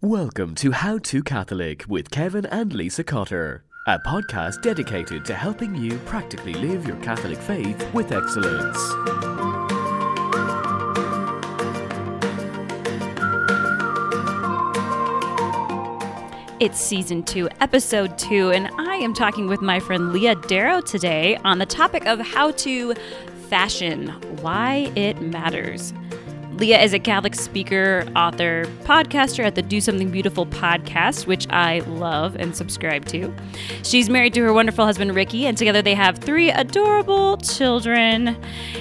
Welcome to How to Catholic with Kevin and Lisa Cotter, a podcast dedicated to helping you practically live your Catholic faith with excellence. It's season two, episode two, and I am talking with my friend Leah Darrow today on the topic of how to fashion, why it matters. Leah is a Catholic speaker, author, podcaster at the Do Something Beautiful podcast, which I love and subscribe to. She's married to her wonderful husband, Ricky, and together they have three adorable children.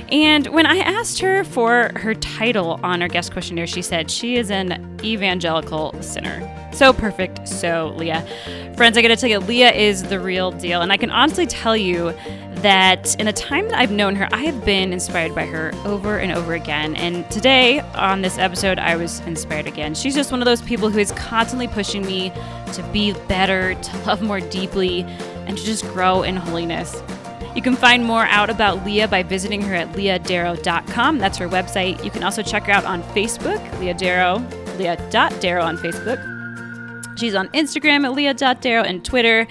And when I asked her for her title on our guest questionnaire, she said she is an evangelical sinner. So perfect, so Leah. Friends, I gotta tell you, Leah is the real deal. And I can honestly tell you that in the time that I've known her, I have been inspired by her over and over again. And today on this episode, I was inspired again. She's just one of those people who is constantly pushing me to be better, to love more deeply, and to just grow in holiness. You can find more out about Leah by visiting her at leahdarrow.com. That's her website. You can also check her out on Facebook, Leah Darrow, leah.darrow on Facebook. She's on Instagram at leah.darrow and Twitter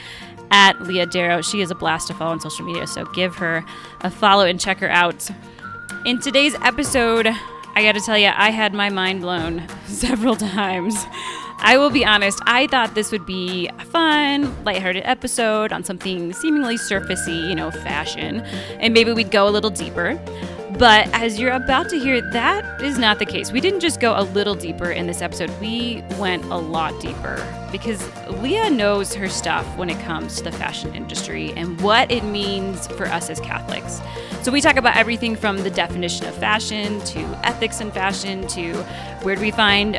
at Leah Darrow. She is a blast to follow on social media, so give her a follow and check her out. In today's episode, I gotta tell you, I had my mind blown several times. I will be honest, I thought this would be a fun, lighthearted episode on something seemingly surfacey, you know, fashion, and maybe we'd go a little deeper. But as you're about to hear, that is not the case. We didn't just go a little deeper in this episode, we went a lot deeper because Leah knows her stuff when it comes to the fashion industry and what it means for us as Catholics. So we talk about everything from the definition of fashion to ethics in fashion to where do we find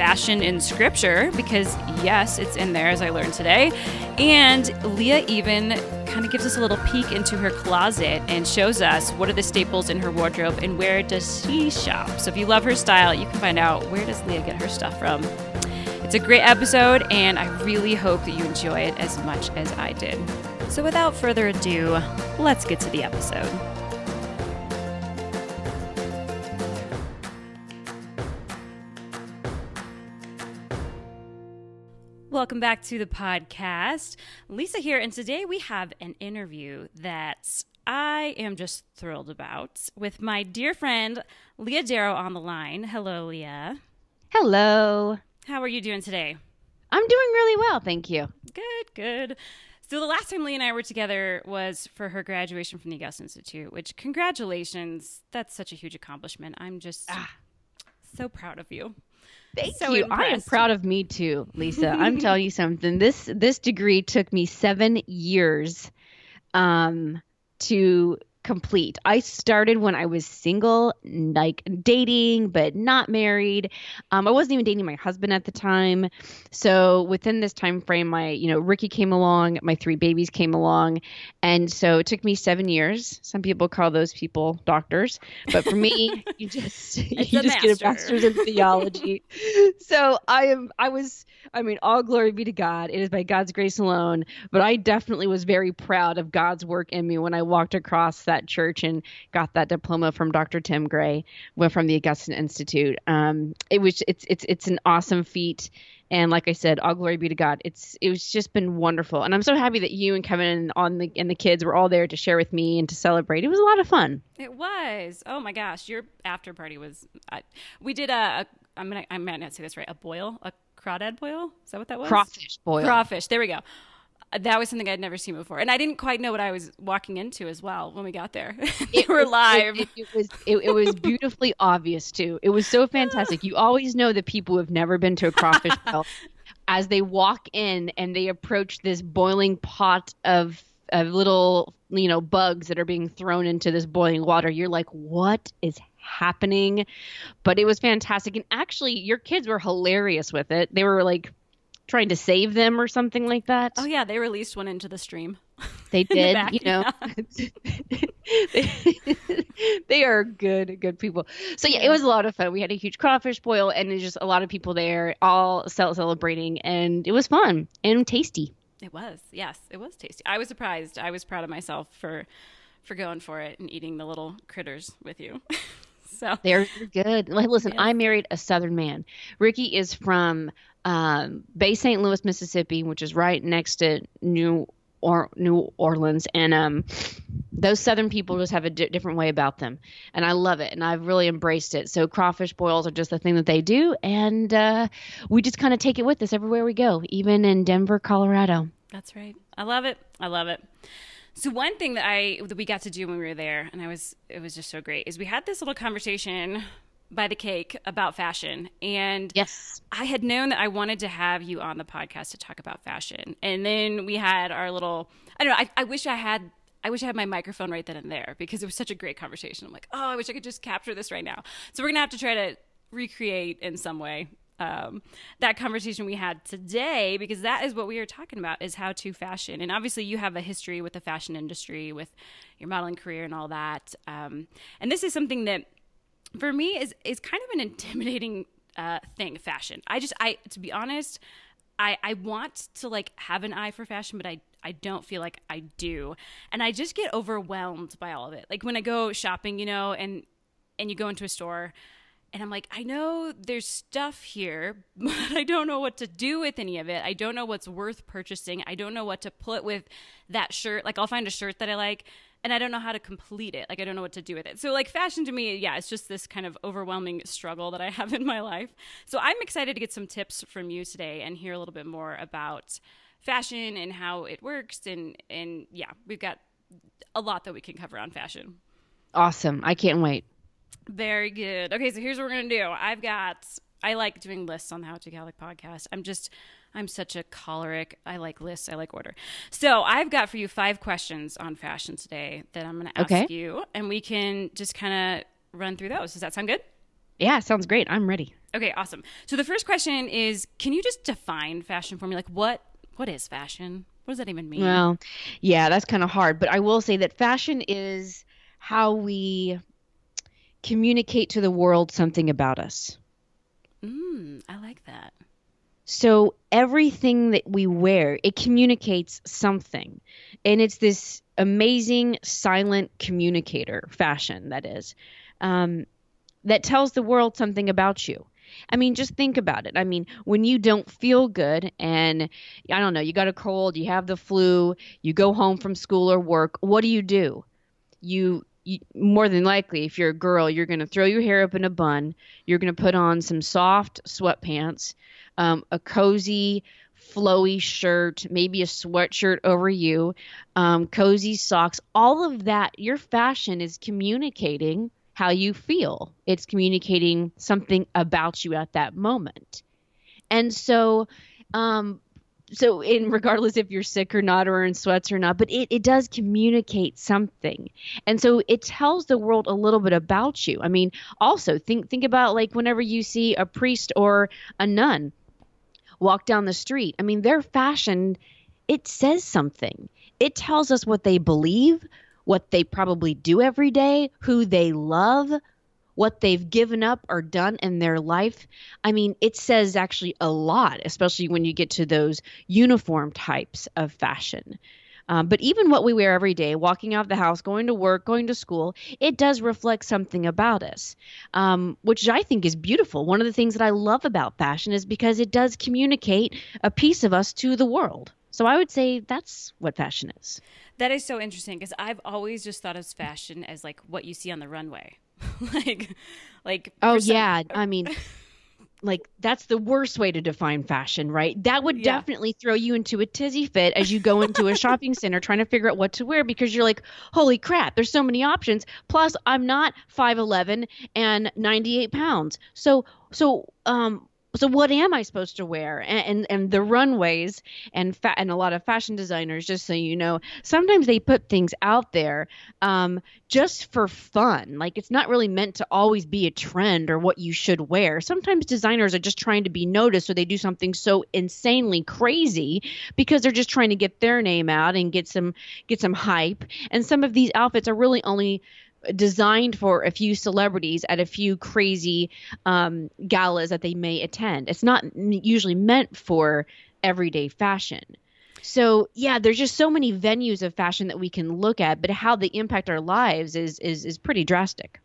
fashion in scripture because yes, it's in there as I learned today. And Leah even kind of gives us a little peek into her closet and shows us what are the staples in her wardrobe and where does she shop. So if you love her style, you can find out where does Leah get her stuff from. It's a great episode and I really hope that you enjoy it as much as I did. So without further ado, let's get to the episode. Welcome back to the podcast. Lisa here, and today we have an interview that I am just thrilled about with my dear friend Leah Darrow on the line. Hello, Leah. Hello. How are you doing today? I'm doing really well, thank you. Good, good. So the last time Leah and I were together was for her graduation from the Augustine Institute, which congratulations. That's such a huge accomplishment. I'm just ah. so proud of you. Thank so you. Impressed. I am proud of me too, Lisa. I'm telling you something. This this degree took me seven years um, to complete. I started when I was single, like dating, but not married. Um, I wasn't even dating my husband at the time. So within this time frame, my you know Ricky came along, my three babies came along, and so it took me seven years. Some people call those people doctors, but for me, you just you just master. get a master's in theology. so I am. I was. I mean, all glory be to God. It is by God's grace alone. But I definitely was very proud of God's work in me when I walked across that church and got that diploma from Dr. Tim Gray, from the Augustine Institute. Um, it was it's it's it's an awesome feat. And like I said, all glory be to God. It's it was just been wonderful, and I'm so happy that you and Kevin and on the and the kids were all there to share with me and to celebrate. It was a lot of fun. It was. Oh my gosh, your after party was. I, we did a. a I'm gonna. I might not say this right. A boil. A crawdad boil. Is that what that was? Crawfish boil. Crawfish. There we go that was something I'd never seen before, and I didn't quite know what I was walking into as well when we got there. we were live. It, it, it was it, it, was beautifully obvious too. It was so fantastic. You always know the people who have never been to a crawfish boil as they walk in and they approach this boiling pot of of little you know bugs that are being thrown into this boiling water. You're like, what is happening? But it was fantastic, and actually, your kids were hilarious with it. They were like trying to save them or something like that. Oh yeah, they released one into the stream. They did, the you know. they, are good, good people. So yeah, yeah, it was a lot of fun. We had a huge crawfish boil, and there's just a lot of people there, all celebrating, and it was fun and tasty. It was, yes, it was tasty. I was surprised. I was proud of myself for for going for it and eating the little critters with you. so they're good. Like, listen, yeah. I married a Southern man. Ricky is from um, Bay St. Louis, Mississippi, which is right next to New or New Orleans, and um, those Southern people just have a di- different way about them, and I love it, and I've really embraced it. So crawfish boils are just the thing that they do, and uh, we just kind of take it with us everywhere we go, even in Denver, Colorado. That's right. I love it. I love it. So one thing that I that we got to do when we were there, and I was it was just so great, is we had this little conversation by the cake about fashion. And yes, I had known that I wanted to have you on the podcast to talk about fashion. And then we had our little, I don't know, I, I wish I had. I wish I had my microphone right then and there because it was such a great conversation. I'm like, oh, I wish I could just capture this right now. So we're gonna have to try to recreate in some way um, that conversation we had today because that is what we are talking about is how to fashion and obviously you have a history with the fashion industry with your modeling career and all that um, and this is something that for me is is kind of an intimidating uh, thing fashion i just i to be honest i i want to like have an eye for fashion but i I don't feel like I do. And I just get overwhelmed by all of it. Like when I go shopping, you know, and and you go into a store and I'm like, I know there's stuff here, but I don't know what to do with any of it. I don't know what's worth purchasing. I don't know what to put with that shirt. Like I'll find a shirt that I like and I don't know how to complete it. Like I don't know what to do with it. So like fashion to me, yeah, it's just this kind of overwhelming struggle that I have in my life. So I'm excited to get some tips from you today and hear a little bit more about fashion and how it works and and yeah, we've got a lot that we can cover on fashion. Awesome. I can't wait. Very good. Okay, so here's what we're going to do. I've got I like doing lists on the How to Catholic podcast. I'm just I'm such a choleric. I like lists. I like order. So I've got for you five questions on fashion today that I'm going to ask okay. you, and we can just kind of run through those. Does that sound good? Yeah, sounds great. I'm ready. Okay, awesome. So the first question is, can you just define fashion for me? Like, what what is fashion? What does that even mean? Well, yeah, that's kind of hard. But I will say that fashion is how we communicate to the world something about us. Mm, I like that. So everything that we wear, it communicates something. And it's this amazing silent communicator fashion that is um, that tells the world something about you. I mean, just think about it. I mean, when you don't feel good and I don't know, you got a cold, you have the flu, you go home from school or work, what do you do? You you, more than likely, if you're a girl, you're going to throw your hair up in a bun. You're going to put on some soft sweatpants, um, a cozy, flowy shirt, maybe a sweatshirt over you, um, cozy socks. All of that, your fashion is communicating how you feel. It's communicating something about you at that moment. And so, um, so in regardless if you're sick or not or in sweats or not but it, it does communicate something. And so it tells the world a little bit about you. I mean also think think about like whenever you see a priest or a nun walk down the street i mean their fashion it says something. It tells us what they believe what they probably do every day who they love what they've given up or done in their life. I mean, it says actually a lot, especially when you get to those uniform types of fashion. Um, but even what we wear every day, walking out of the house, going to work, going to school, it does reflect something about us, um, which I think is beautiful. One of the things that I love about fashion is because it does communicate a piece of us to the world. So I would say that's what fashion is. That is so interesting because I've always just thought of fashion as like what you see on the runway. like like oh some, yeah. I mean like that's the worst way to define fashion right? That would yeah. definitely throw you into a tizzy fit as you go into a shopping center trying to figure out what to wear because you're like holy crap there's so many options. Plus i'm not 5'11 and 98 pounds. So so um so what am I supposed to wear? And and, and the runways and fa- and a lot of fashion designers, just so you know, sometimes they put things out there um, just for fun. Like it's not really meant to always be a trend or what you should wear. Sometimes designers are just trying to be noticed, so they do something so insanely crazy because they're just trying to get their name out and get some get some hype. And some of these outfits are really only designed for a few celebrities at a few crazy um, galas that they may attend. It's not usually meant for everyday fashion. So yeah, there's just so many venues of fashion that we can look at, but how they impact our lives is is is pretty drastic.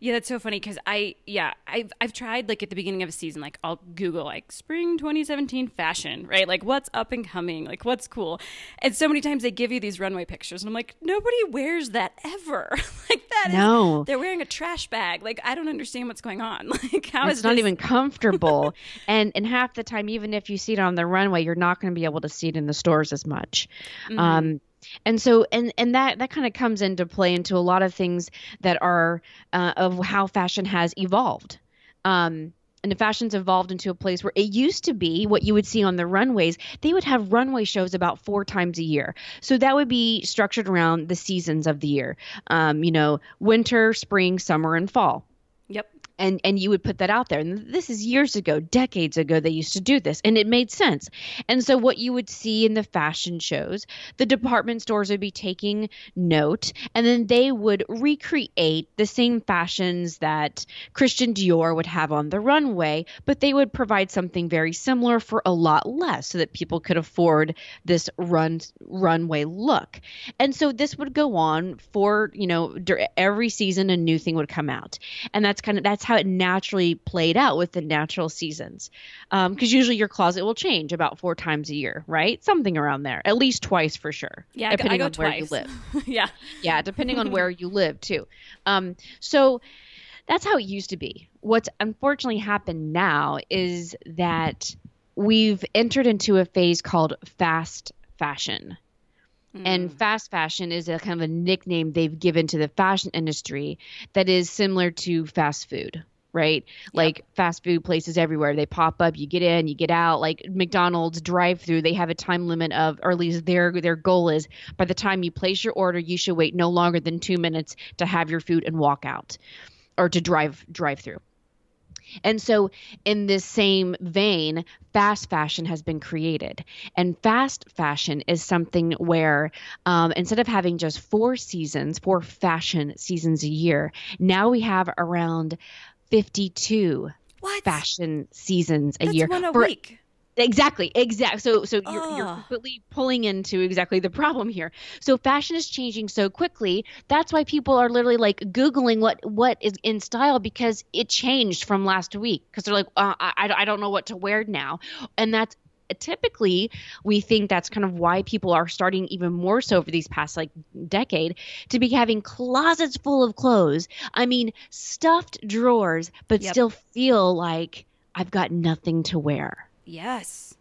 Yeah, that's so funny because I yeah I've I've tried like at the beginning of a season like I'll Google like spring 2017 fashion right? Like what's up and coming? Like what's cool, and so many times they give you these runway pictures and I'm like nobody wears that ever. Like that no. Is, they're wearing a trash bag. Like I don't understand what's going on. Like how it's is not this? even comfortable. And and half the time even if you see it on the runway you're not going to be able to see it in the stores as much. Mm-hmm. Um, and so and and that that kind of comes into play into a lot of things that are uh, of how fashion has evolved. Um, and the fashion's evolved into a place where it used to be what you would see on the runways. They would have runway shows about four times a year. So that would be structured around the seasons of the year. Um, you know winter spring summer and fall and and you would put that out there. And this is years ago decades ago they used to do this and it made sense. And so what you would see in the fashion shows the department stores would be taking note and then they would recreate the same fashions that Christian Dior would have on the runway but they would provide something very similar for a lot less so that people could afford this run runway look. And so this would go on for you know every season a new thing would come out. And that's kind of that's how it naturally played out with the natural seasons. Because um, usually your closet will change about four times a year, right? Something around there, at least twice for sure. Yeah, depending I go, on twice. where you live. yeah, yeah, depending on where you live too. Um, so that's how it used to be. What's unfortunately happened now is that we've entered into a phase called fast fashion. And mm. fast fashion is a kind of a nickname they've given to the fashion industry that is similar to fast food, right? Yep. Like fast food places everywhere. They pop up, you get in, you get out. Like McDonald's drive through, they have a time limit of or at least their their goal is by the time you place your order, you should wait no longer than two minutes to have your food and walk out. Or to drive drive through. And so, in this same vein, fast fashion has been created. And fast fashion is something where um, instead of having just four seasons, four fashion seasons a year, now we have around 52 what? fashion seasons a That's year. One a for, week. Exactly, exactly. So, so you're, you're completely pulling into exactly the problem here. So, fashion is changing so quickly. That's why people are literally like googling what what is in style because it changed from last week. Because they're like, uh, I I don't know what to wear now, and that's typically we think that's kind of why people are starting even more so over these past like decade to be having closets full of clothes. I mean, stuffed drawers, but yep. still feel like I've got nothing to wear. Yes.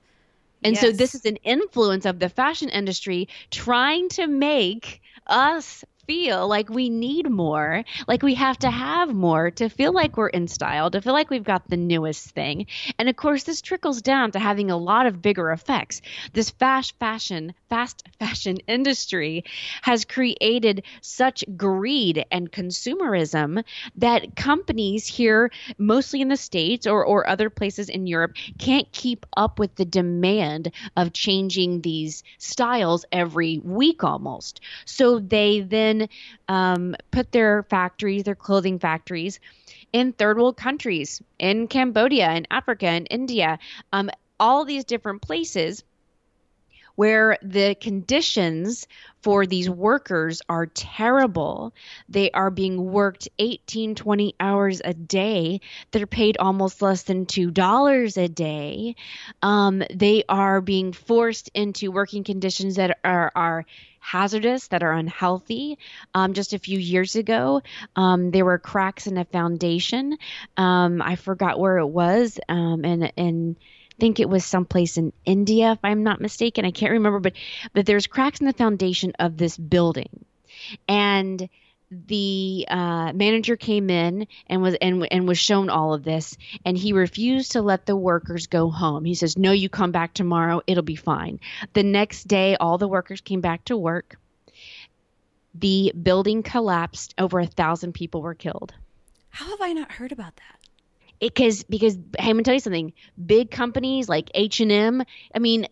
And yes. so this is an influence of the fashion industry trying to make us feel like we need more, like we have to mm-hmm. have more to feel like we're in style, to feel like we've got the newest thing. And of course, this trickles down to having a lot of bigger effects. This fast fashion, fast fashion industry has created such greed and consumerism that companies here, mostly in the States or, or other places in Europe, can't keep up with the demand of changing these styles every week almost. So they then um, put their factories, their clothing factories, in third world countries, in Cambodia, in Africa, in India, um, all these different places where the conditions for these workers are terrible. They are being worked 18, 20 hours a day. They're paid almost less than $2 a day. Um, they are being forced into working conditions that are, are hazardous, that are unhealthy. Um, just a few years ago, um, there were cracks in a foundation. Um, I forgot where it was, um, and and think it was someplace in India, if I'm not mistaken. I can't remember, but but there's cracks in the foundation of this building, and the uh, manager came in and was and, and was shown all of this and he refused to let the workers go home. He says no you come back tomorrow. It'll be fine. The next day all the workers came back to work. The building collapsed. Over a thousand people were killed. How have i not heard about that? Because because hey, I'm gonna tell you something. Big companies like H and M, I mean,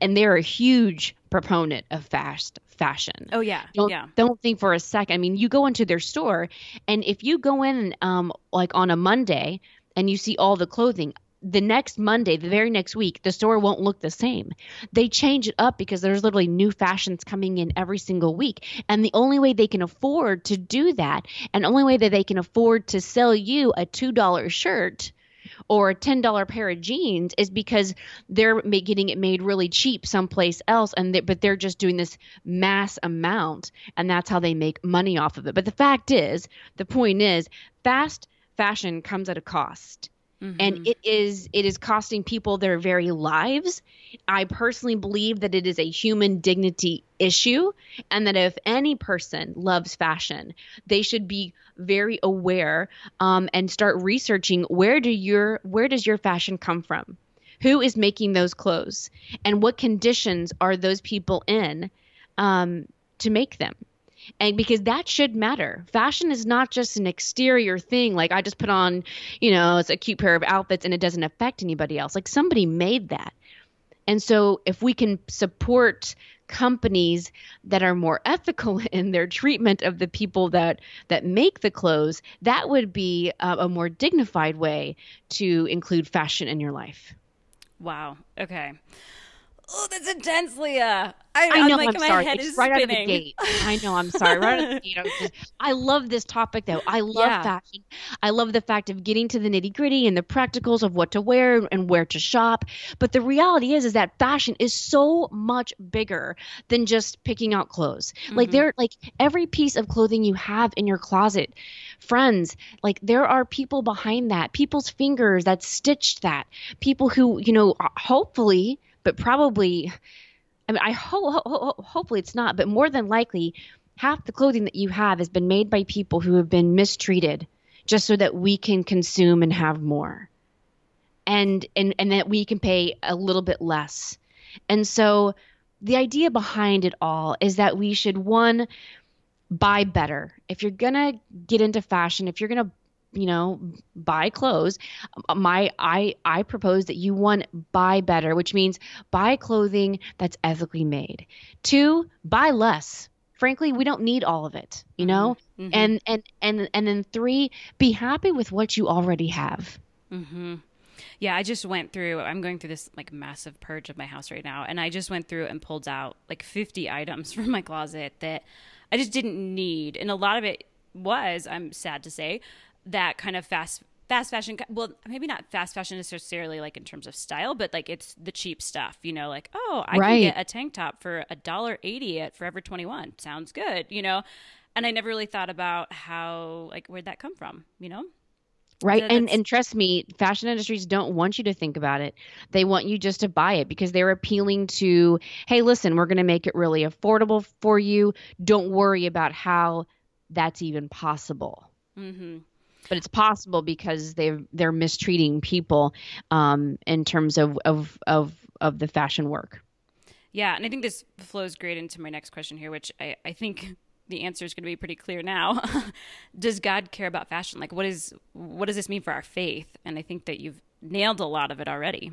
and they're a huge proponent of fast fashion. Oh yeah, don't, yeah. Don't think for a second. I mean, you go into their store, and if you go in um like on a Monday and you see all the clothing, the next Monday, the very next week, the store won't look the same. They change it up because there's literally new fashions coming in every single week. And the only way they can afford to do that, and only way that they can afford to sell you a $2 shirt or a $10 pair of jeans is because they're getting it made really cheap someplace else and they, but they're just doing this mass amount and that's how they make money off of it. But the fact is, the point is, fast fashion comes at a cost. Mm-hmm. and it is it is costing people their very lives i personally believe that it is a human dignity issue and that if any person loves fashion they should be very aware um, and start researching where do your where does your fashion come from who is making those clothes and what conditions are those people in um, to make them and because that should matter. Fashion is not just an exterior thing like I just put on, you know, it's a cute pair of outfits and it doesn't affect anybody else. Like somebody made that. And so if we can support companies that are more ethical in their treatment of the people that that make the clothes, that would be a, a more dignified way to include fashion in your life. Wow. Okay. Oh, that's intense, Leah. I, I know. I'm, like, I'm sorry. it's right spinning. out of the gate. I know. I'm sorry. Right out of the gate. I, just, I love this topic, though. I love yeah. fashion. I love the fact of getting to the nitty gritty and the practicals of what to wear and where to shop. But the reality is, is that fashion is so much bigger than just picking out clothes. Mm-hmm. Like there, like every piece of clothing you have in your closet, friends, like there are people behind that. People's fingers that stitched that. People who, you know, hopefully but probably I mean I hope ho- ho- hopefully it's not, but more than likely half the clothing that you have has been made by people who have been mistreated just so that we can consume and have more. And and and that we can pay a little bit less. And so the idea behind it all is that we should one buy better. If you're going to get into fashion, if you're going to you know buy clothes my i i propose that you one buy better which means buy clothing that's ethically made two buy less frankly we don't need all of it you know mm-hmm. mm-hmm. and and and and then three be happy with what you already have mm-hmm. yeah i just went through i'm going through this like massive purge of my house right now and i just went through and pulled out like 50 items from my closet that i just didn't need and a lot of it was i'm sad to say that kind of fast fast fashion well maybe not fast fashion necessarily like in terms of style but like it's the cheap stuff you know like oh i right. can get a tank top for a dollar 80 at forever 21 sounds good you know? And i never really thought about how like where'd that come from you know? Right and and trust me fashion industries don't want you to think about it. They want you just to buy it because they're appealing to hey listen we're going to make it really affordable for you. Don't worry about how that's even possible. Mm-hmm but it's possible because they they're mistreating people um, in terms of, of of of the fashion work. Yeah, and I think this flows great into my next question here, which I, I think the answer is going to be pretty clear now. Does God care about fashion? Like, what is what does this mean for our faith? And I think that you've nailed a lot of it already.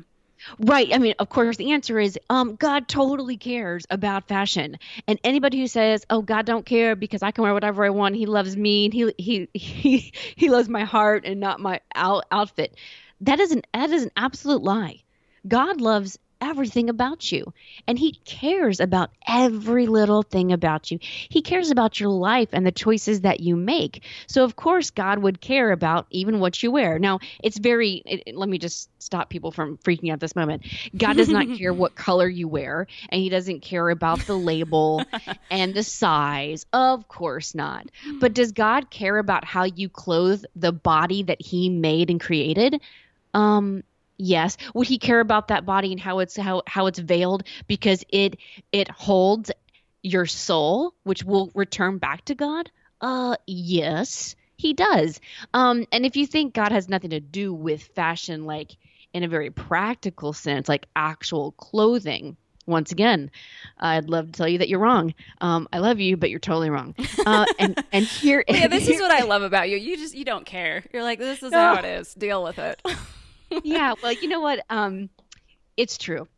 Right. I mean, of course, the answer is um, God totally cares about fashion. And anybody who says, "Oh, God don't care because I can wear whatever I want. He loves me and he he he he loves my heart and not my out- outfit," that is an that is an absolute lie. God loves everything about you. And he cares about every little thing about you. He cares about your life and the choices that you make. So, of course, God would care about even what you wear. Now, it's very, it, let me just stop people from freaking out this moment. God does not care what color you wear, and he doesn't care about the label and the size. Of course not. But does God care about how you clothe the body that he made and created? Um, yes would he care about that body and how it's how how it's veiled because it it holds your soul which will return back to god uh yes he does um and if you think god has nothing to do with fashion like in a very practical sense like actual clothing once again, I'd love to tell you that you're wrong. Um, I love you, but you're totally wrong. Uh, and and here, yeah, this is what I love about you. You just you don't care. You're like, this is no. how it is. Deal with it. yeah, well, you know what? Um, it's true.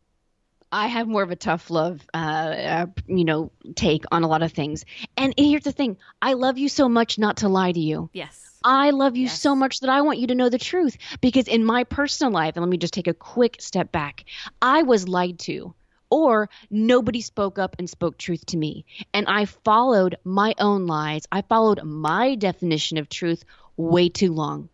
I have more of a tough love, uh, uh, you know, take on a lot of things. And here's the thing: I love you so much not to lie to you. Yes. I love you yes. so much that I want you to know the truth. Because in my personal life, and let me just take a quick step back, I was lied to or nobody spoke up and spoke truth to me. And I followed my own lies. I followed my definition of truth way too long.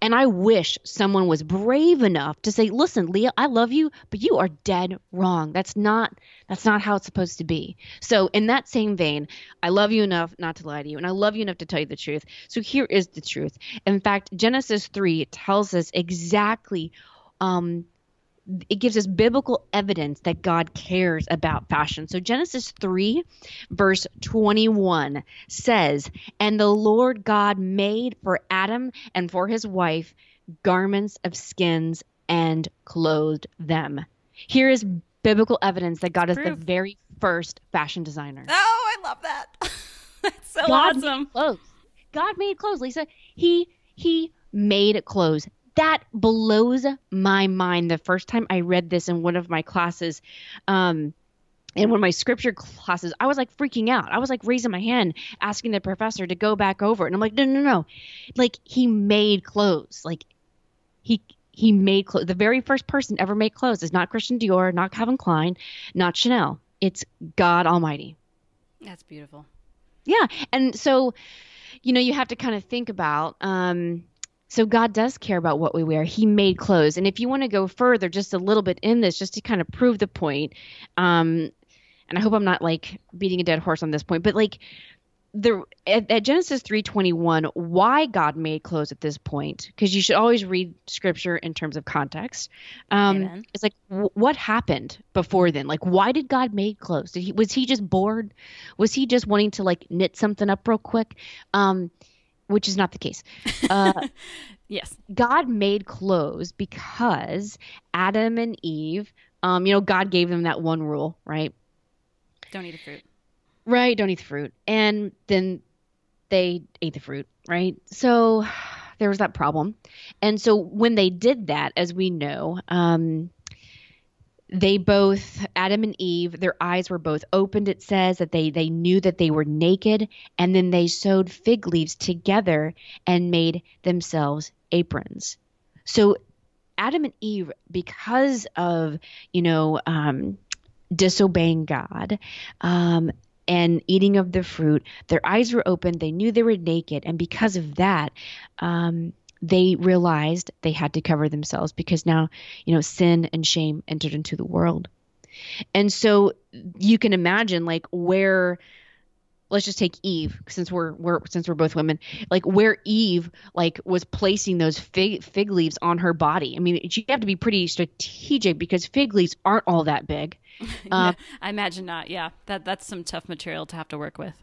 And I wish someone was brave enough to say, "Listen, Leah, I love you, but you are dead wrong. That's not that's not how it's supposed to be." So, in that same vein, I love you enough not to lie to you, and I love you enough to tell you the truth. So, here is the truth. In fact, Genesis 3 tells us exactly um, it gives us biblical evidence that God cares about fashion. So Genesis 3 verse 21 says, "And the Lord God made for Adam and for his wife garments of skins and clothed them." Here is biblical evidence that God is the very first fashion designer. Oh, I love that. That's so God awesome. Made clothes. God made clothes, Lisa. He he made clothes that blows my mind. The first time I read this in one of my classes, um, in one of my scripture classes, I was like freaking out. I was like raising my hand, asking the professor to go back over it. And I'm like, no, no, no. Like he made clothes. Like he he made clothes. The very first person ever made clothes is not Christian Dior, not Calvin Klein, not Chanel. It's God Almighty. That's beautiful. Yeah, and so, you know, you have to kind of think about. Um, so God does care about what we wear. He made clothes. And if you want to go further just a little bit in this, just to kind of prove the point, um, and I hope I'm not like beating a dead horse on this point, but like the at, at Genesis 3:21, why God made clothes at this point? Because you should always read Scripture in terms of context. Um, it's like w- what happened before then? Like why did God make clothes? Did he was he just bored? Was he just wanting to like knit something up real quick? Um, which is not the case. Uh, yes. God made clothes because Adam and Eve, um, you know, God gave them that one rule, right? Don't eat the fruit. Right, don't eat the fruit. And then they ate the fruit, right? So there was that problem. And so when they did that, as we know, um, they both adam and eve their eyes were both opened it says that they they knew that they were naked and then they sewed fig leaves together and made themselves aprons. So adam and eve because of you know um, disobeying god um, and eating of the fruit their eyes were open they knew they were naked and because of that um, they realized they had to cover themselves because now, you know, sin and shame entered into the world. And so you can imagine like where let's just take Eve since we're we're since we're both women, like where Eve like was placing those fig fig leaves on her body. I mean, you have to be pretty strategic because fig leaves aren't all that big. Um, I imagine not. Yeah, that that's some tough material to have to work with.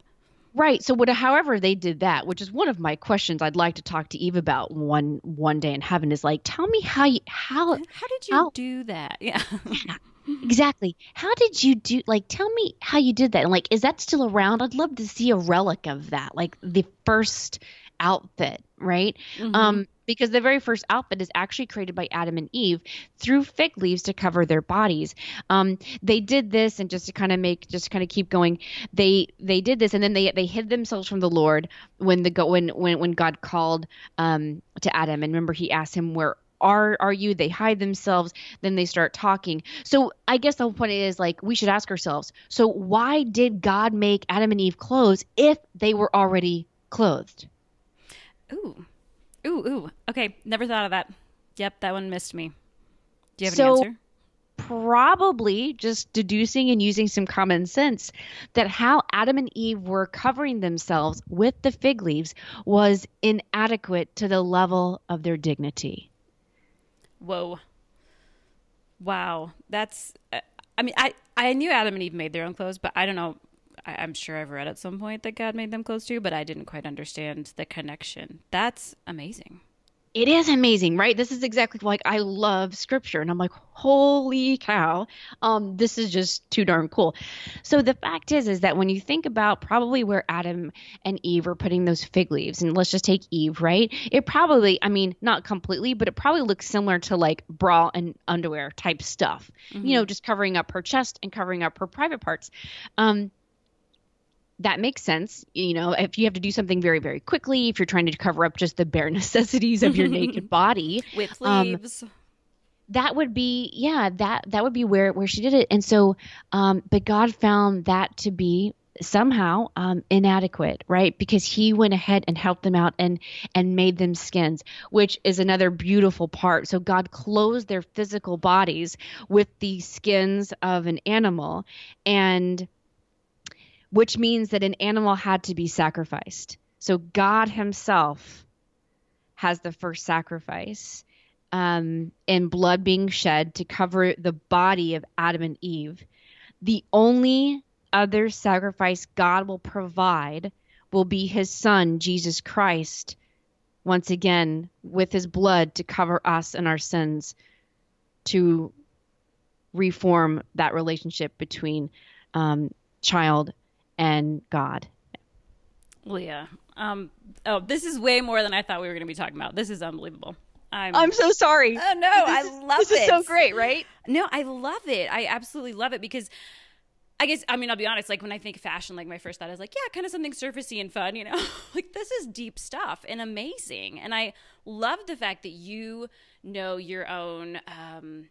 Right. So, what, however they did that, which is one of my questions I'd like to talk to Eve about one one day in heaven, is like, tell me how you how how did you how, do that? Yeah. yeah. Exactly. How did you do? Like, tell me how you did that. And like, is that still around? I'd love to see a relic of that, like the first outfit, right? Mm-hmm. Um, because the very first outfit is actually created by Adam and Eve through fig leaves to cover their bodies. Um, they did this, and just to kind of make, just kind of keep going, they they did this, and then they they hid themselves from the Lord when the go when when when God called um, to Adam, and remember He asked him where are are you? They hide themselves then they start talking. So i guess the whole point is like we should ask ourselves so why did god make adam and eve clothes if they were already clothed? Ooh Ooh, ooh. Okay, never thought of that. Yep, that one missed me. Do you have so, an answer? Probably just deducing and using some common sense that how Adam and Eve were covering themselves with the fig leaves was inadequate to the level of their dignity. Whoa. Wow. That's, uh, I mean, I, I knew Adam and Eve made their own clothes, but I don't know I, am sure I've read at some point that God made them close to, but I didn't quite understand the connection. That's amazing. It is amazing, right? This is exactly like I love scripture, and I'm like, holy cow, um, this is just too darn cool. So the fact is, is that when you think about probably where Adam and Eve are putting those fig leaves, and let's just take Eve, right? It probably, I mean, not completely, but it probably looks similar to like bra and underwear type stuff, mm-hmm. you know, just covering up her chest and covering up her private parts. Um, that makes sense. You know, if you have to do something very, very quickly, if you're trying to cover up just the bare necessities of your naked body with sleeves. Um, that would be yeah that that would be where where she did it and so um but god found that to be somehow um, inadequate right because he went ahead and helped them out and and made them skins which is another beautiful part so god clothed their physical bodies with the skins of an animal and which means that an animal had to be sacrificed so god himself has the first sacrifice um, and blood being shed to cover the body of Adam and Eve. The only other sacrifice God will provide will be his son, Jesus Christ, once again, with his blood to cover us and our sins, to reform that relationship between um, child and God. Leah, um, oh, this is way more than I thought we were going to be talking about. This is unbelievable. I'm, I'm so sorry. Oh no, I love this it. This is so great, right? No, I love it. I absolutely love it because I guess I mean I'll be honest. Like when I think fashion, like my first thought is like, yeah, kind of something surfacey and fun, you know. like this is deep stuff and amazing, and I love the fact that you know your own. um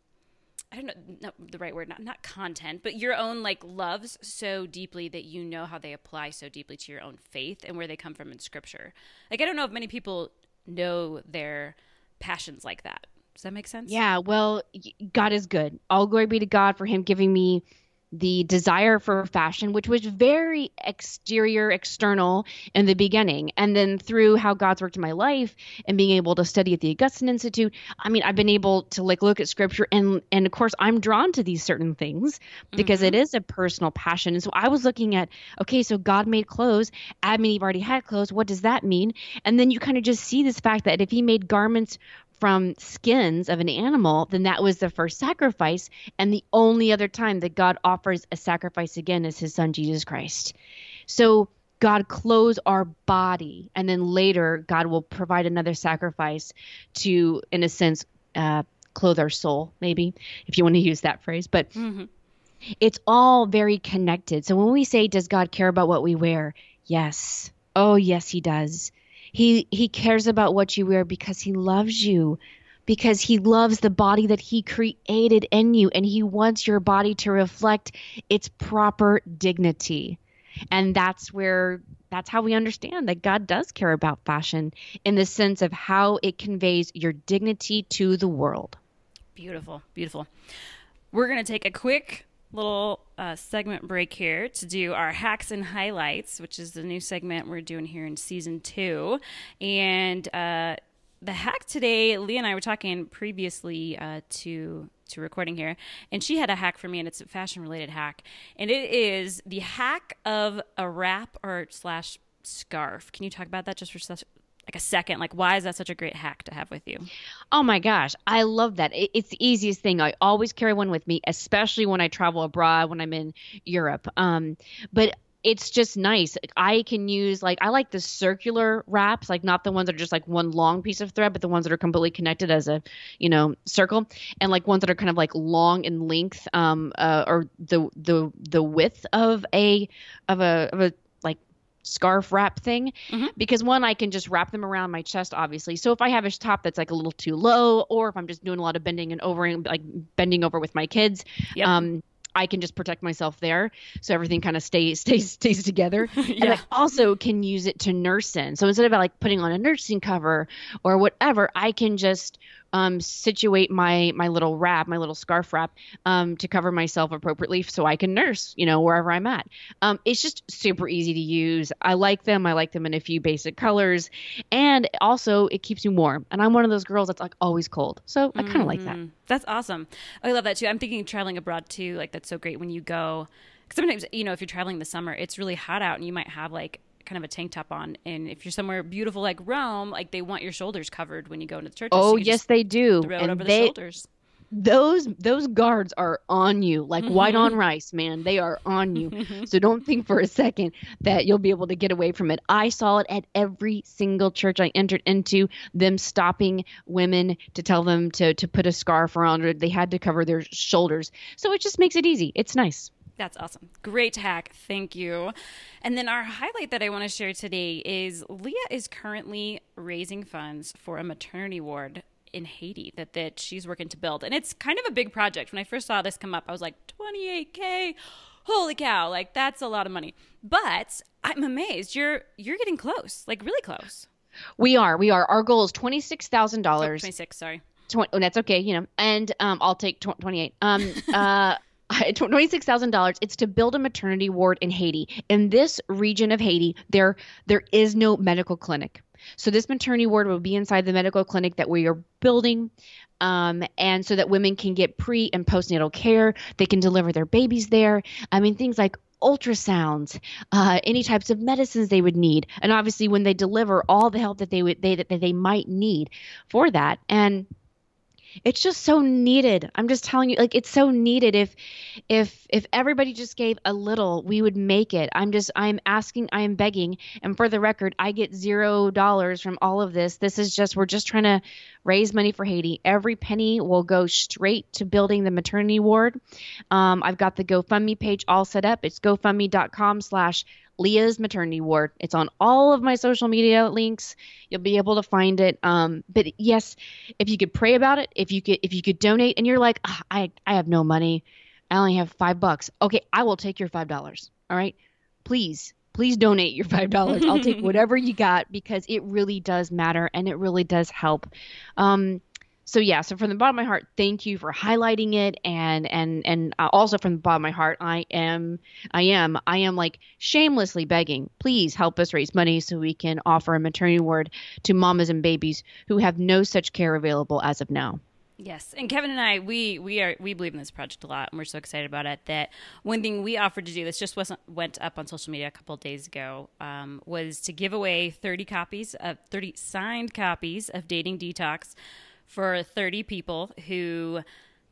I don't know not the right word, not not content, but your own like loves so deeply that you know how they apply so deeply to your own faith and where they come from in Scripture. Like I don't know if many people know their passions like that. Does that make sense? Yeah, well, God is good. All glory be to God for him giving me the desire for fashion, which was very exterior, external in the beginning. And then through how God's worked in my life and being able to study at the Augustine Institute, I mean, I've been able to like look at scripture and and of course I'm drawn to these certain things because mm-hmm. it is a personal passion. And so I was looking at, okay, so God made clothes, Adam and Eve already had clothes. What does that mean? And then you kind of just see this fact that if he made garments from skins of an animal, then that was the first sacrifice. And the only other time that God offers a sacrifice again is his son, Jesus Christ. So God clothes our body, and then later God will provide another sacrifice to, in a sense, uh, clothe our soul, maybe, if you want to use that phrase. But mm-hmm. it's all very connected. So when we say, Does God care about what we wear? Yes. Oh, yes, he does. He he cares about what you wear because he loves you because he loves the body that he created in you and he wants your body to reflect its proper dignity. And that's where that's how we understand that God does care about fashion in the sense of how it conveys your dignity to the world. Beautiful, beautiful. We're going to take a quick little uh, segment break here to do our hacks and highlights, which is the new segment we're doing here in season two. And uh, the hack today, Leah and I were talking previously uh, to to recording here, and she had a hack for me, and it's a fashion related hack, and it is the hack of a wrap or slash scarf. Can you talk about that just for like a second like why is that such a great hack to have with you? Oh my gosh i love that. It's the easiest thing. I always carry one with me especially when i travel abroad when i'm in europe. Um, but it's just nice. I can use like I like the circular wraps, like not the ones that are just like one long piece of thread, but the ones that are completely connected as a you know circle, and like ones that are kind of like long in length, um, uh, or the the the width of a of a of a scarf wrap thing mm-hmm. because one I can just wrap them around my chest obviously. So if I have a top that's like a little too low or if I'm just doing a lot of bending and over like bending over with my kids, yep. um I can just protect myself there, so everything kind of stays stays stays together. yeah. And I also can use it to nurse in. So instead of like putting on a nursing cover or whatever, I can just um, situate my my little wrap, my little scarf wrap, um, to cover myself appropriately so I can nurse, you know, wherever I'm at. Um, it's just super easy to use. I like them. I like them in a few basic colors, and also it keeps you warm. And I'm one of those girls that's like always cold, so I kind of like that. Mm-hmm. That's awesome. I love that too. I'm thinking traveling abroad too. Like that's so great when you go. Sometimes you know if you're traveling the summer, it's really hot out, and you might have like kind of a tank top on. And if you're somewhere beautiful like Rome, like they want your shoulders covered when you go into the church. Oh, yes, they do. Throw and it over they, the shoulders. Those those guards are on you like mm-hmm. white on rice, man. They are on you. Mm-hmm. so don't think for a second that you'll be able to get away from it. I saw it at every single church I entered into. Them stopping women to tell them to to put a scarf around, or they had to cover their shoulders. So it just makes it easy. It's nice. That's awesome. Great hack. Thank you. And then our highlight that I want to share today is Leah is currently raising funds for a maternity ward in Haiti that, that she's working to build. And it's kind of a big project. When I first saw this come up, I was like, 28K. Holy cow, like that's a lot of money. But I'm amazed. You're you're getting close, like really close. We are. We are. Our goal is twenty six thousand dollars. Twenty six. Sorry. 20, oh, that's okay, you know. And um, I'll take tw- 28. Um, uh, $26,000 it's to build a maternity ward in Haiti. In this region of Haiti, there there is no medical clinic. So this maternity ward will be inside the medical clinic that we are building. Um, and so that women can get pre and postnatal care, they can deliver their babies there. I mean, things like ultrasounds, uh, any types of medicines they would need, and obviously when they deliver, all the help that they would they that they might need for that. And it's just so needed. I'm just telling you like it's so needed. If if if everybody just gave a little we would make it. I'm just i'm asking i am begging and for the record i get zero dollars from all of this. This is just we're just trying to raise money for haiti. Every penny will go straight to building the maternity ward. Um, i've got the gofundme page all set up. It's gofundme.com slash Leah's maternity ward. It's on all of my social media links. You'll be able to find it. Um, but yes, if you could pray about it, if you could if you could donate, and you're like, oh, I I have no money, I only have five bucks. Okay, I will take your five dollars. All right, please please donate your five dollars. I'll take whatever you got because it really does matter and it really does help. Um, so yeah so from the bottom of my heart thank you for highlighting it and and and uh, also from the bottom of my heart i am i am i am like shamelessly begging please help us raise money so we can offer a maternity ward to mamas and babies who have no such care available as of now Yes, and Kevin and I, we we are we believe in this project a lot, and we're so excited about it. That one thing we offered to do, this just wasn't went up on social media a couple days ago, um, was to give away thirty copies of thirty signed copies of Dating Detox for 30 people who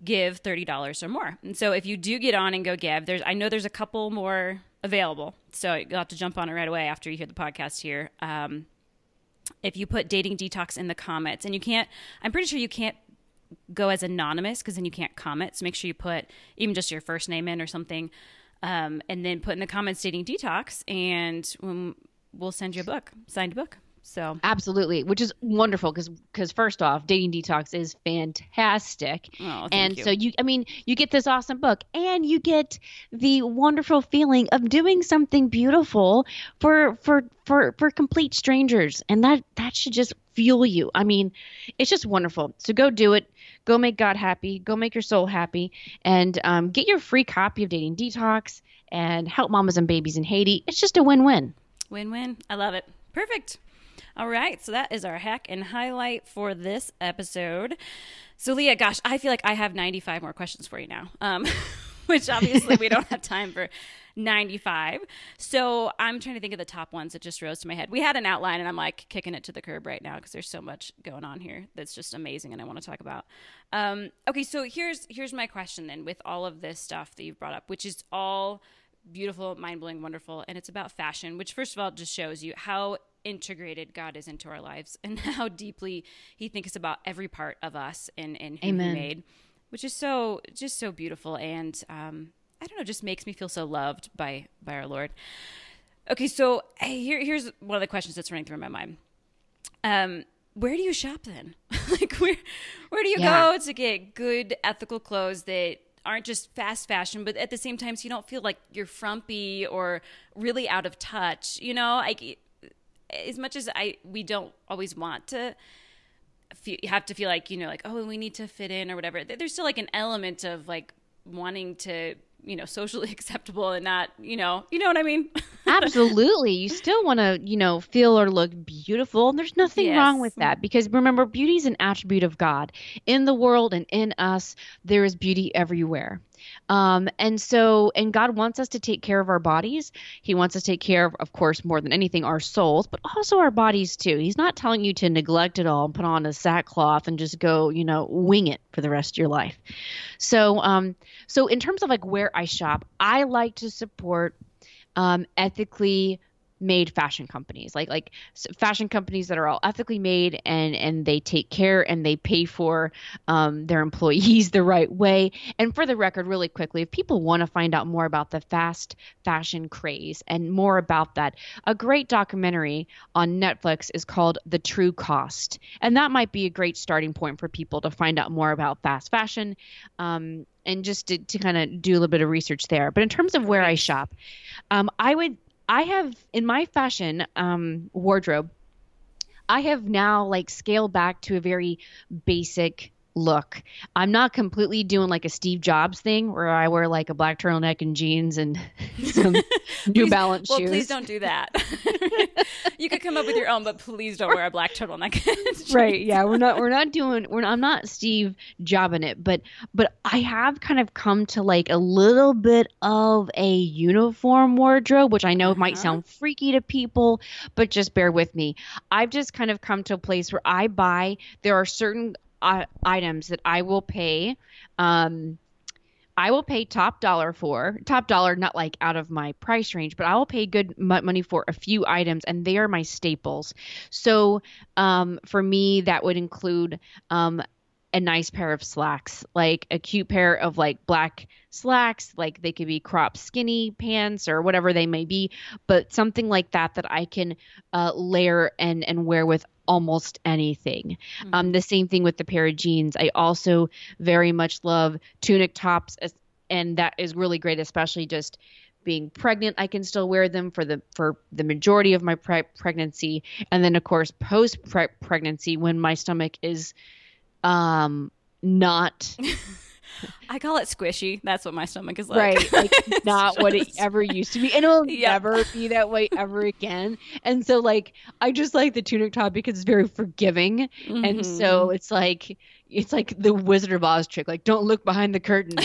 give $30 or more. And so if you do get on and go give, there's I know there's a couple more available. So you'll have to jump on it right away after you hear the podcast here. Um, if you put dating detox in the comments and you can't I'm pretty sure you can't go as anonymous because then you can't comment. So make sure you put even just your first name in or something. Um, and then put in the comments dating detox and we'll send you a book, signed book. So absolutely, which is wonderful because because first off, dating detox is fantastic, oh, and you. so you I mean you get this awesome book and you get the wonderful feeling of doing something beautiful for for for for complete strangers, and that that should just fuel you. I mean, it's just wonderful. So go do it. Go make God happy. Go make your soul happy, and um, get your free copy of Dating Detox and help mamas and babies in Haiti. It's just a win-win. Win-win. I love it. Perfect. All right, so that is our hack and highlight for this episode. So, Leah, gosh, I feel like I have 95 more questions for you now, um, which obviously we don't have time for 95. So, I'm trying to think of the top ones that just rose to my head. We had an outline, and I'm like kicking it to the curb right now because there's so much going on here that's just amazing, and I want to talk about. Um, okay, so here's here's my question then, with all of this stuff that you've brought up, which is all beautiful, mind blowing, wonderful, and it's about fashion, which first of all just shows you how integrated God is into our lives and how deeply He thinks about every part of us and, and who Amen. He made, which is so just so beautiful and um, I don't know, just makes me feel so loved by by our Lord. Okay, so here here's one of the questions that's running through my mind. Um, where do you shop then? like where where do you yeah. go to get good ethical clothes that aren't just fast fashion, but at the same time, so you don't feel like you're frumpy or really out of touch. You know, like as much as I we don't always want to feel, you have to feel like you know like oh we need to fit in or whatever there's still like an element of like wanting to you know socially acceptable and not you know you know what i mean? Absolutely. You still want to you know feel or look beautiful and there's nothing yes. wrong with that because remember beauty is an attribute of god. In the world and in us there is beauty everywhere um, and so, and God wants us to take care of our bodies. He wants us to take care of, of course, more than anything, our souls, but also our bodies too. He's not telling you to neglect it all and put on a sackcloth and just go, you know, wing it for the rest of your life. So, um, so in terms of like where I shop, I like to support um, ethically made fashion companies like like fashion companies that are all ethically made and and they take care and they pay for um, their employees the right way. And for the record really quickly if people want to find out more about the fast fashion craze and more about that a great documentary on netflix is called the true cost. And that might be a great starting point for people to find out more about fast fashion um, and just to, to kind of do a little bit of research there. But in terms of where I shop, um, I would I have in my fashion um, wardrobe, I have now like scaled back to a very basic look. I'm not completely doing like a Steve Jobs thing where I wear like a black turtleneck and jeans and some New Balance well, shoes. Well, please don't do that. you could come up with your own, but please don't wear a black turtleneck. right? Yeah, we're not we're not doing we're not, I'm not Steve jobbing it, but but I have kind of come to like a little bit of a uniform wardrobe, which I know uh-huh. might sound freaky to people, but just bear with me. I've just kind of come to a place where I buy there are certain uh, items that I will pay. Um, I will pay top dollar for top dollar, not like out of my price range, but I will pay good money for a few items, and they are my staples. So um, for me, that would include um, a nice pair of slacks, like a cute pair of like black slacks, like they could be crop skinny pants or whatever they may be, but something like that that I can uh, layer and and wear with almost anything. Um, mm-hmm. Um, the same thing with the pair of jeans. I also very much love tunic tops, and that is really great, especially just being pregnant i can still wear them for the for the majority of my pre- pregnancy and then of course post pregnancy when my stomach is um not I call it squishy. That's what my stomach is like. Right. Like not what it ever used to be. And it'll yep. never be that way ever again. And so like I just like the tunic top because it's very forgiving. Mm-hmm. And so mm-hmm. it's like it's like the Wizard of Oz trick. Like don't look behind the curtain.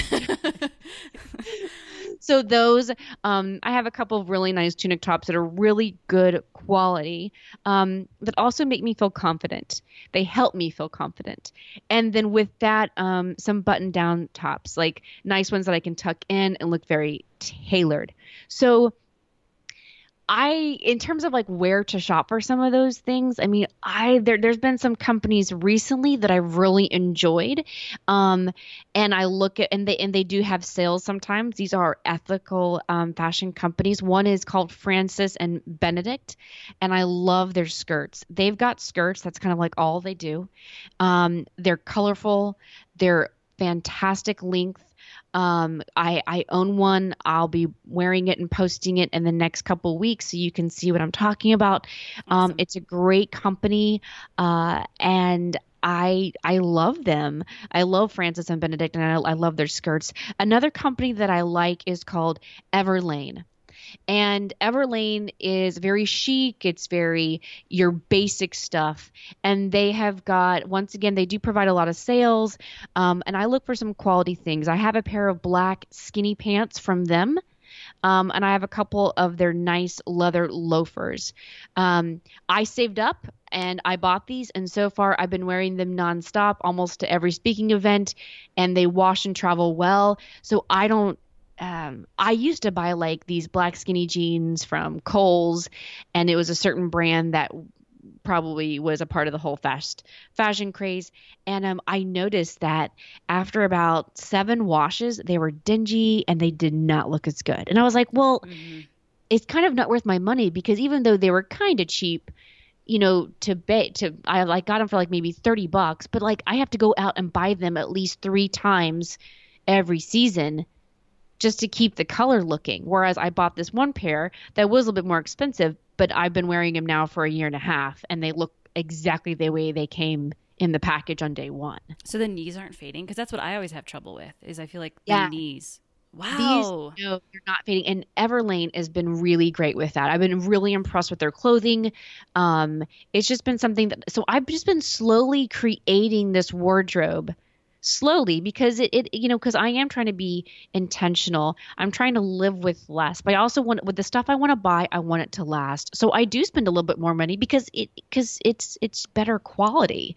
So those um, i have a couple of really nice tunic tops that are really good quality um, that also make me feel confident. They help me feel confident. And then with that um, some button down tops like nice ones that i can tuck in and look very tailored. So I, in terms of like where to shop for some of those things, I mean, I there there's been some companies recently that I really enjoyed, um, and I look at and they and they do have sales sometimes. These are ethical um, fashion companies. One is called Francis and Benedict, and I love their skirts. They've got skirts. That's kind of like all they do. Um, they're colorful. They're fantastic length um, I, I own one. I'll be wearing it and posting it in the next couple weeks so you can see what I'm talking about. Um, awesome. Um, it's a great company, uh, and I I love them. I love Francis and Benedict, and I, I love their skirts. Another company that I like is called Everlane. And Everlane is very chic. It's very your basic stuff. And they have got, once again, they do provide a lot of sales. Um, and I look for some quality things. I have a pair of black skinny pants from them. Um, and I have a couple of their nice leather loafers. Um, I saved up and I bought these, and so far I've been wearing them nonstop, almost to every speaking event, and they wash and travel well. So I don't um, I used to buy like these black skinny jeans from Kohl's, and it was a certain brand that probably was a part of the whole fast fashion craze. And um, I noticed that after about seven washes, they were dingy and they did not look as good. And I was like, well, mm-hmm. it's kind of not worth my money because even though they were kind of cheap, you know, to bet to I like got them for like maybe 30 bucks, but like I have to go out and buy them at least 3 times every season just to keep the color looking. Whereas I bought this one pair that was a little bit more expensive, but I've been wearing them now for a year and a half, and they look exactly the way they came in the package on day one. So the knees aren't fading because that's what I always have trouble with. Is I feel like yeah. the knees. Wow. These, no, they're not fading. And Everlane has been really great with that. I've been really impressed with their clothing. Um, it's just been something that, so I've just been slowly creating this wardrobe slowly because it, it you know because i am trying to be intentional. I'm trying to live with less but i also want with the stuff i want to buy i want it to last. So i do spend a little bit more money because it because it's it's better quality.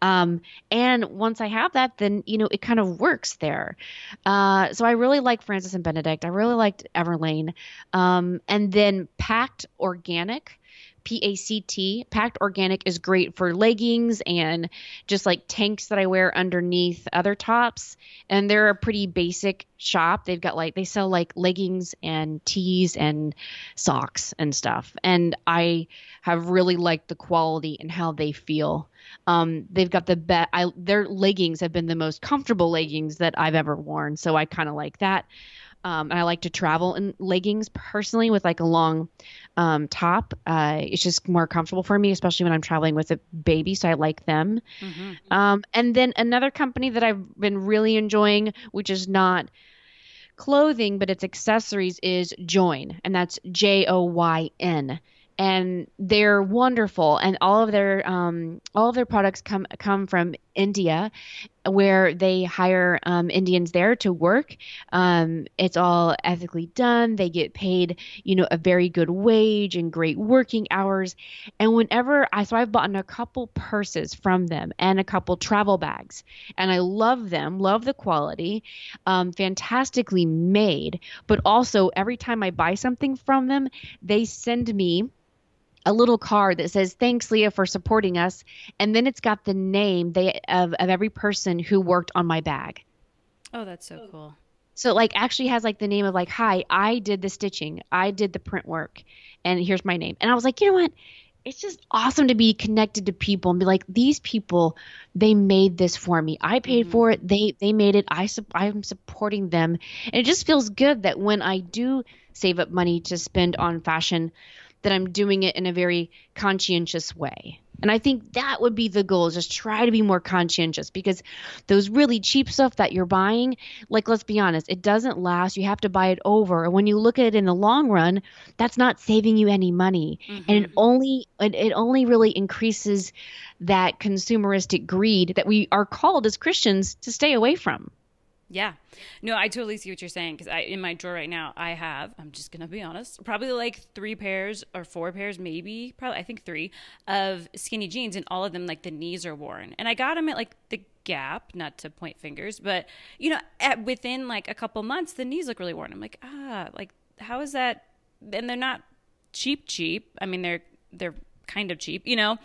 Um and once i have that then you know it kind of works there. Uh so i really like francis and benedict. I really liked everlane. Um and then Pact organic PACT. Packed Organic is great for leggings and just like tanks that I wear underneath other tops. And they're a pretty basic shop. They've got like, they sell like leggings and tees and socks and stuff. And I have really liked the quality and how they feel. Um, they've got the best, their leggings have been the most comfortable leggings that I've ever worn. So I kind of like that. Um, and I like to travel in leggings personally with like a long um, top. Uh, it's just more comfortable for me, especially when I'm traveling with a baby. So I like them. Mm-hmm. Um, and then another company that I've been really enjoying, which is not clothing, but it's accessories, is Joyn. And that's J O Y N and they're wonderful. And all of their um, all of their products come come from India where they hire um, Indians there to work. Um, it's all ethically done. They get paid you know a very good wage and great working hours. And whenever I so I've bought a couple purses from them and a couple travel bags. And I love them love the quality um, fantastically made. But also every time I buy something from them they send me a little card that says thanks leah for supporting us. And then it's got the name they of, of every person who worked on my bag. Oh that's so cool. So it like actually has like the name of like hi i did the stitching. I did the print work. And here's my name. And i was like you know what? It's just awesome to be connected to people and be like these people they made this for me. I paid mm-hmm. for it. They they made it. I i'm supporting them. And it just feels good that when i do save up money to spend on fashion that I'm doing it in a very conscientious way. And I think that would be the goal, just try to be more conscientious because those really cheap stuff that you're buying, like let's be honest, it doesn't last. You have to buy it over. And when you look at it in the long run, that's not saving you any money. Mm-hmm. And it only it, it only really increases that consumeristic greed that we are called as Christians to stay away from. Yeah. No, I totally see what you're saying because I in my drawer right now I have, I'm just gonna be honest, probably like three pairs or four pairs, maybe, probably I think three, of skinny jeans and all of them like the knees are worn. And I got them at like the gap, not to point fingers, but you know, at within like a couple months the knees look really worn. I'm like, ah, like how is that and they're not cheap cheap. I mean they're they're kind of cheap, you know.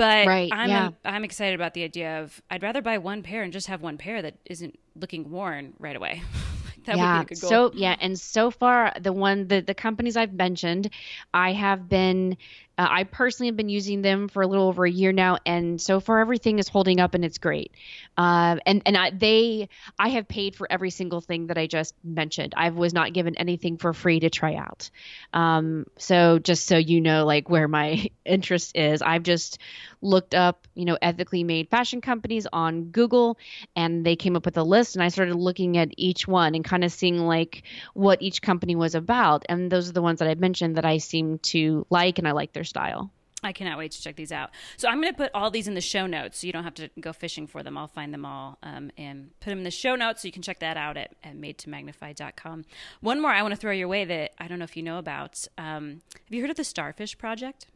But right, I'm yeah. I'm excited about the idea of I'd rather buy one pair and just have one pair that isn't looking worn right away. that yeah. would be a good goal. So yeah, and so far the one the the companies I've mentioned, I have been uh, I personally have been using them for a little over a year now, and so far everything is holding up and it's great. Uh, and and I, they, I have paid for every single thing that I just mentioned. I was not given anything for free to try out. Um, so just so you know, like where my interest is, I've just looked up, you know, ethically made fashion companies on Google, and they came up with a list, and I started looking at each one and kind of seeing like what each company was about, and those are the ones that I mentioned that I seem to like, and I like their style. I cannot wait to check these out. So I'm going to put all these in the show notes, so you don't have to go fishing for them. I'll find them all um, and put them in the show notes, so you can check that out at, at madetomagnify.com. One more I want to throw your way that I don't know if you know about. Um, have you heard of the Starfish Project?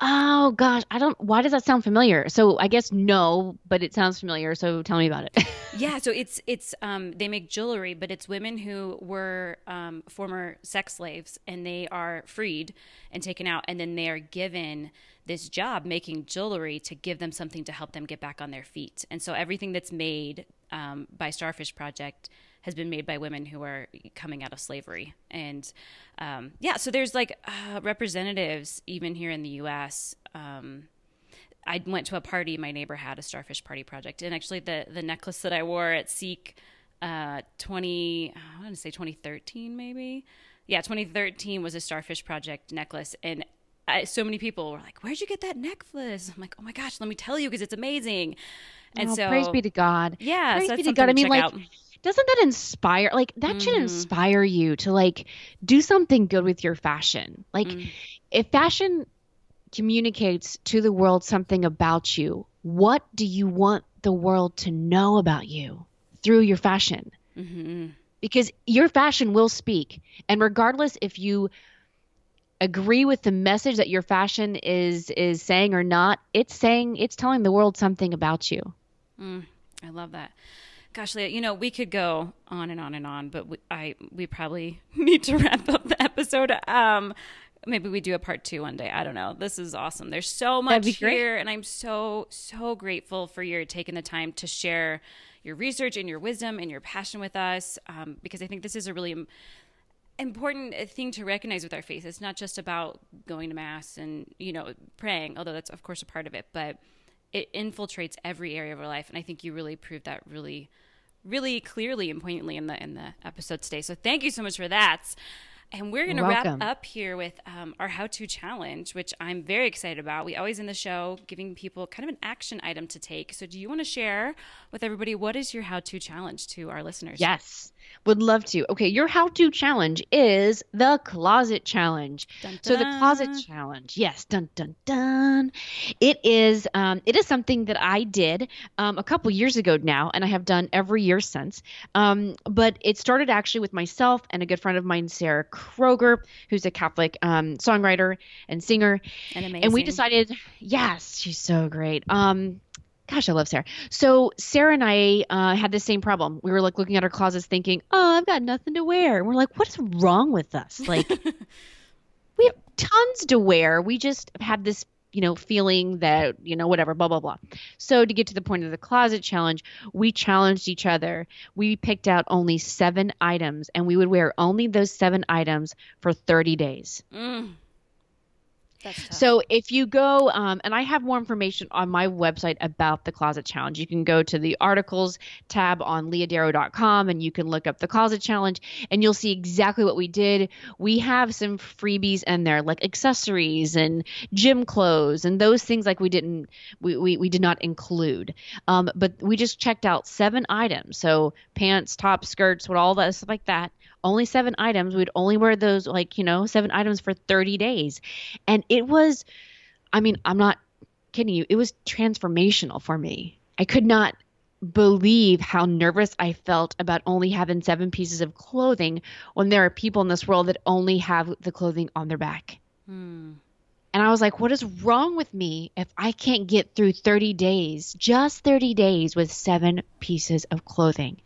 Oh gosh, I don't. Why does that sound familiar? So I guess no, but it sounds familiar. So tell me about it. yeah, so it's it's um, they make jewelry, but it's women who were um, former sex slaves, and they are freed and taken out, and then they are given this job making jewelry to give them something to help them get back on their feet. And so everything that's made um, by Starfish Project has been made by women who are coming out of slavery. And um, yeah, so there's like uh, representatives even here in the U.S. Um, I went to a party my neighbor had a starfish party project, and actually the the necklace that I wore at Seek uh, 20 I want to say 2013 maybe. Yeah, 2013 was a starfish project necklace, and I, so many people were like, "Where'd you get that necklace?" I'm like, "Oh my gosh, let me tell you because it's amazing." And oh, so, praise be to God. Yeah, praise so be to God. I mean, like, out doesn't that inspire like that mm-hmm. should inspire you to like do something good with your fashion like mm. if fashion communicates to the world something about you what do you want the world to know about you through your fashion. Mm-hmm. Because your fashion will speak. And regardless if you agree with the message that your fashion is is saying or not, it's saying it's telling the world something about you. Mm, I love that. Gosh, Leah, you know we could go on and on and on, but we, I we probably need to wrap up the episode. Um, maybe we do a part two one day. I don't know. This is awesome. There's so much here, and I'm so so grateful for your taking the time to share your research and your wisdom and your passion with us, um, because I think this is a really important thing to recognize with our faith. It's not just about going to mass and you know praying, although that's of course a part of it, but it infiltrates every area of our life, and I think you really proved that really, really clearly and poignantly in the in the episode today. So thank you so much for that. And we're going to wrap up here with um, our how to challenge, which I'm very excited about. We always in the show giving people kind of an action item to take. So, do you want to share with everybody what is your how to challenge to our listeners? Yes. Would love to. Okay, your how to challenge is the closet challenge. Dun, dun, so the closet challenge, yes, dun dun dun. It is um, it is something that I did um, a couple years ago now, and I have done every year since. Um, but it started actually with myself and a good friend of mine, Sarah Kroger, who's a Catholic um, songwriter and singer. And, and we decided, yes, she's so great. Um, Gosh, I love Sarah. So Sarah and I uh, had the same problem. We were like looking at our closets, thinking, "Oh, I've got nothing to wear." And we're like, "What is wrong with us? Like, we have tons to wear. We just had this, you know, feeling that, you know, whatever, blah blah blah." So to get to the point of the closet challenge, we challenged each other. We picked out only seven items, and we would wear only those seven items for thirty days. Mm. So if you go, um, and I have more information on my website about the closet challenge. You can go to the articles tab on leahdarrow.com and you can look up the closet challenge and you'll see exactly what we did. We have some freebies in there like accessories and gym clothes and those things like we didn't, we, we, we did not include. Um, but we just checked out seven items. So pants, tops, skirts, what all that stuff like that only seven items. We'd only wear those like, you know, seven items for 30 days. And it was, I mean, I'm not kidding you, it was transformational for me. I could not believe how nervous I felt about only having seven pieces of clothing when there are people in this world that only have the clothing on their back. Hmm. And I was like, what is wrong with me if I can't get through 30 days, just 30 days with seven pieces of clothing?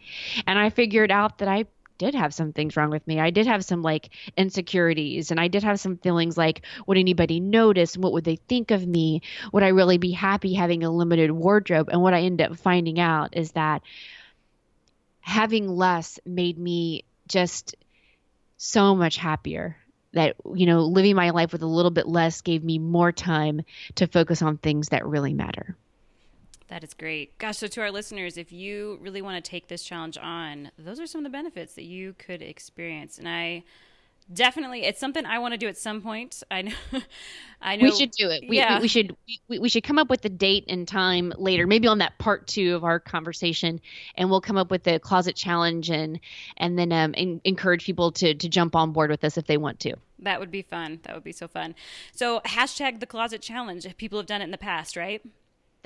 And I figured out that I did have some things wrong with me. I did have some like insecurities and I did have some feelings like would anybody notice? What would they think of me? Would I really be happy having a limited wardrobe? And what I ended up finding out is that having less made me just so much happier that you know living my life with a little bit less gave me more time to focus on things that really matter that is great. Gosh, so to our listeners, if you really want to take this challenge on, those are some of the benefits that you could experience. And I definitely it's something I want to do at some point. I know I know We should do it. We, yeah. we, we should we, we should come up with the date and time later, maybe on that part 2 of our conversation and we'll come up with the closet challenge and and then um in, encourage people to to jump on board with us if they want to. That would be fun. That would be so fun. So hashtag the closet challenge people have done it in the past, right?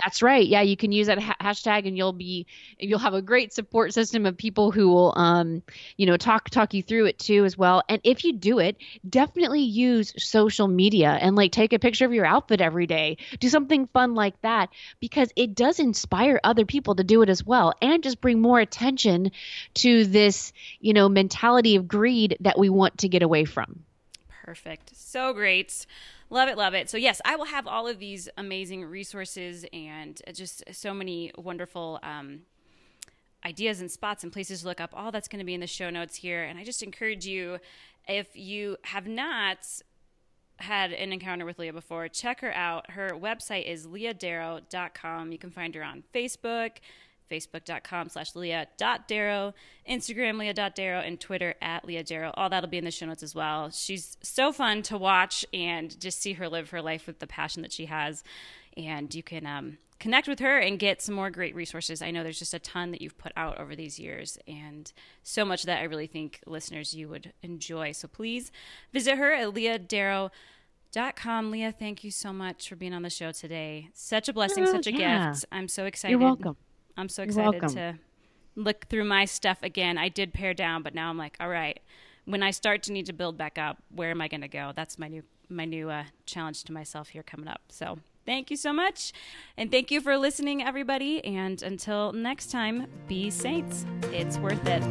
That's right. Yeah, you can use that ha- hashtag, and you'll be you'll have a great support system of people who will, um, you know, talk talk you through it too as well. And if you do it, definitely use social media and like take a picture of your outfit every day. Do something fun like that because it does inspire other people to do it as well, and just bring more attention to this, you know, mentality of greed that we want to get away from. Perfect. So great. Love it, love it. So, yes, I will have all of these amazing resources and just so many wonderful um, ideas and spots and places to look up. All that's going to be in the show notes here. And I just encourage you, if you have not had an encounter with Leah before, check her out. Her website is leahdarrow.com. You can find her on Facebook, facebook.com slash leah.darrow, Instagram leah.darrow, and Twitter at leah All that'll be in the show notes as well. She's so fun to watch and just see her live her life with the passion that she has. And you can um, connect with her and get some more great resources. I know there's just a ton that you've put out over these years and so much that I really think listeners you would enjoy. So please visit her at leahdarrow.com. Dot com. Leah, thank you so much for being on the show today. Such a blessing, oh, such a yeah. gift. I'm so excited. You're welcome I'm so excited to look through my stuff again. I did pare down, but now I'm like, all right, when I start to need to build back up, where am I going to go? That's my new my new uh, challenge to myself here coming up. So thank you so much, and thank you for listening, everybody. And until next time, be saints. It's worth it.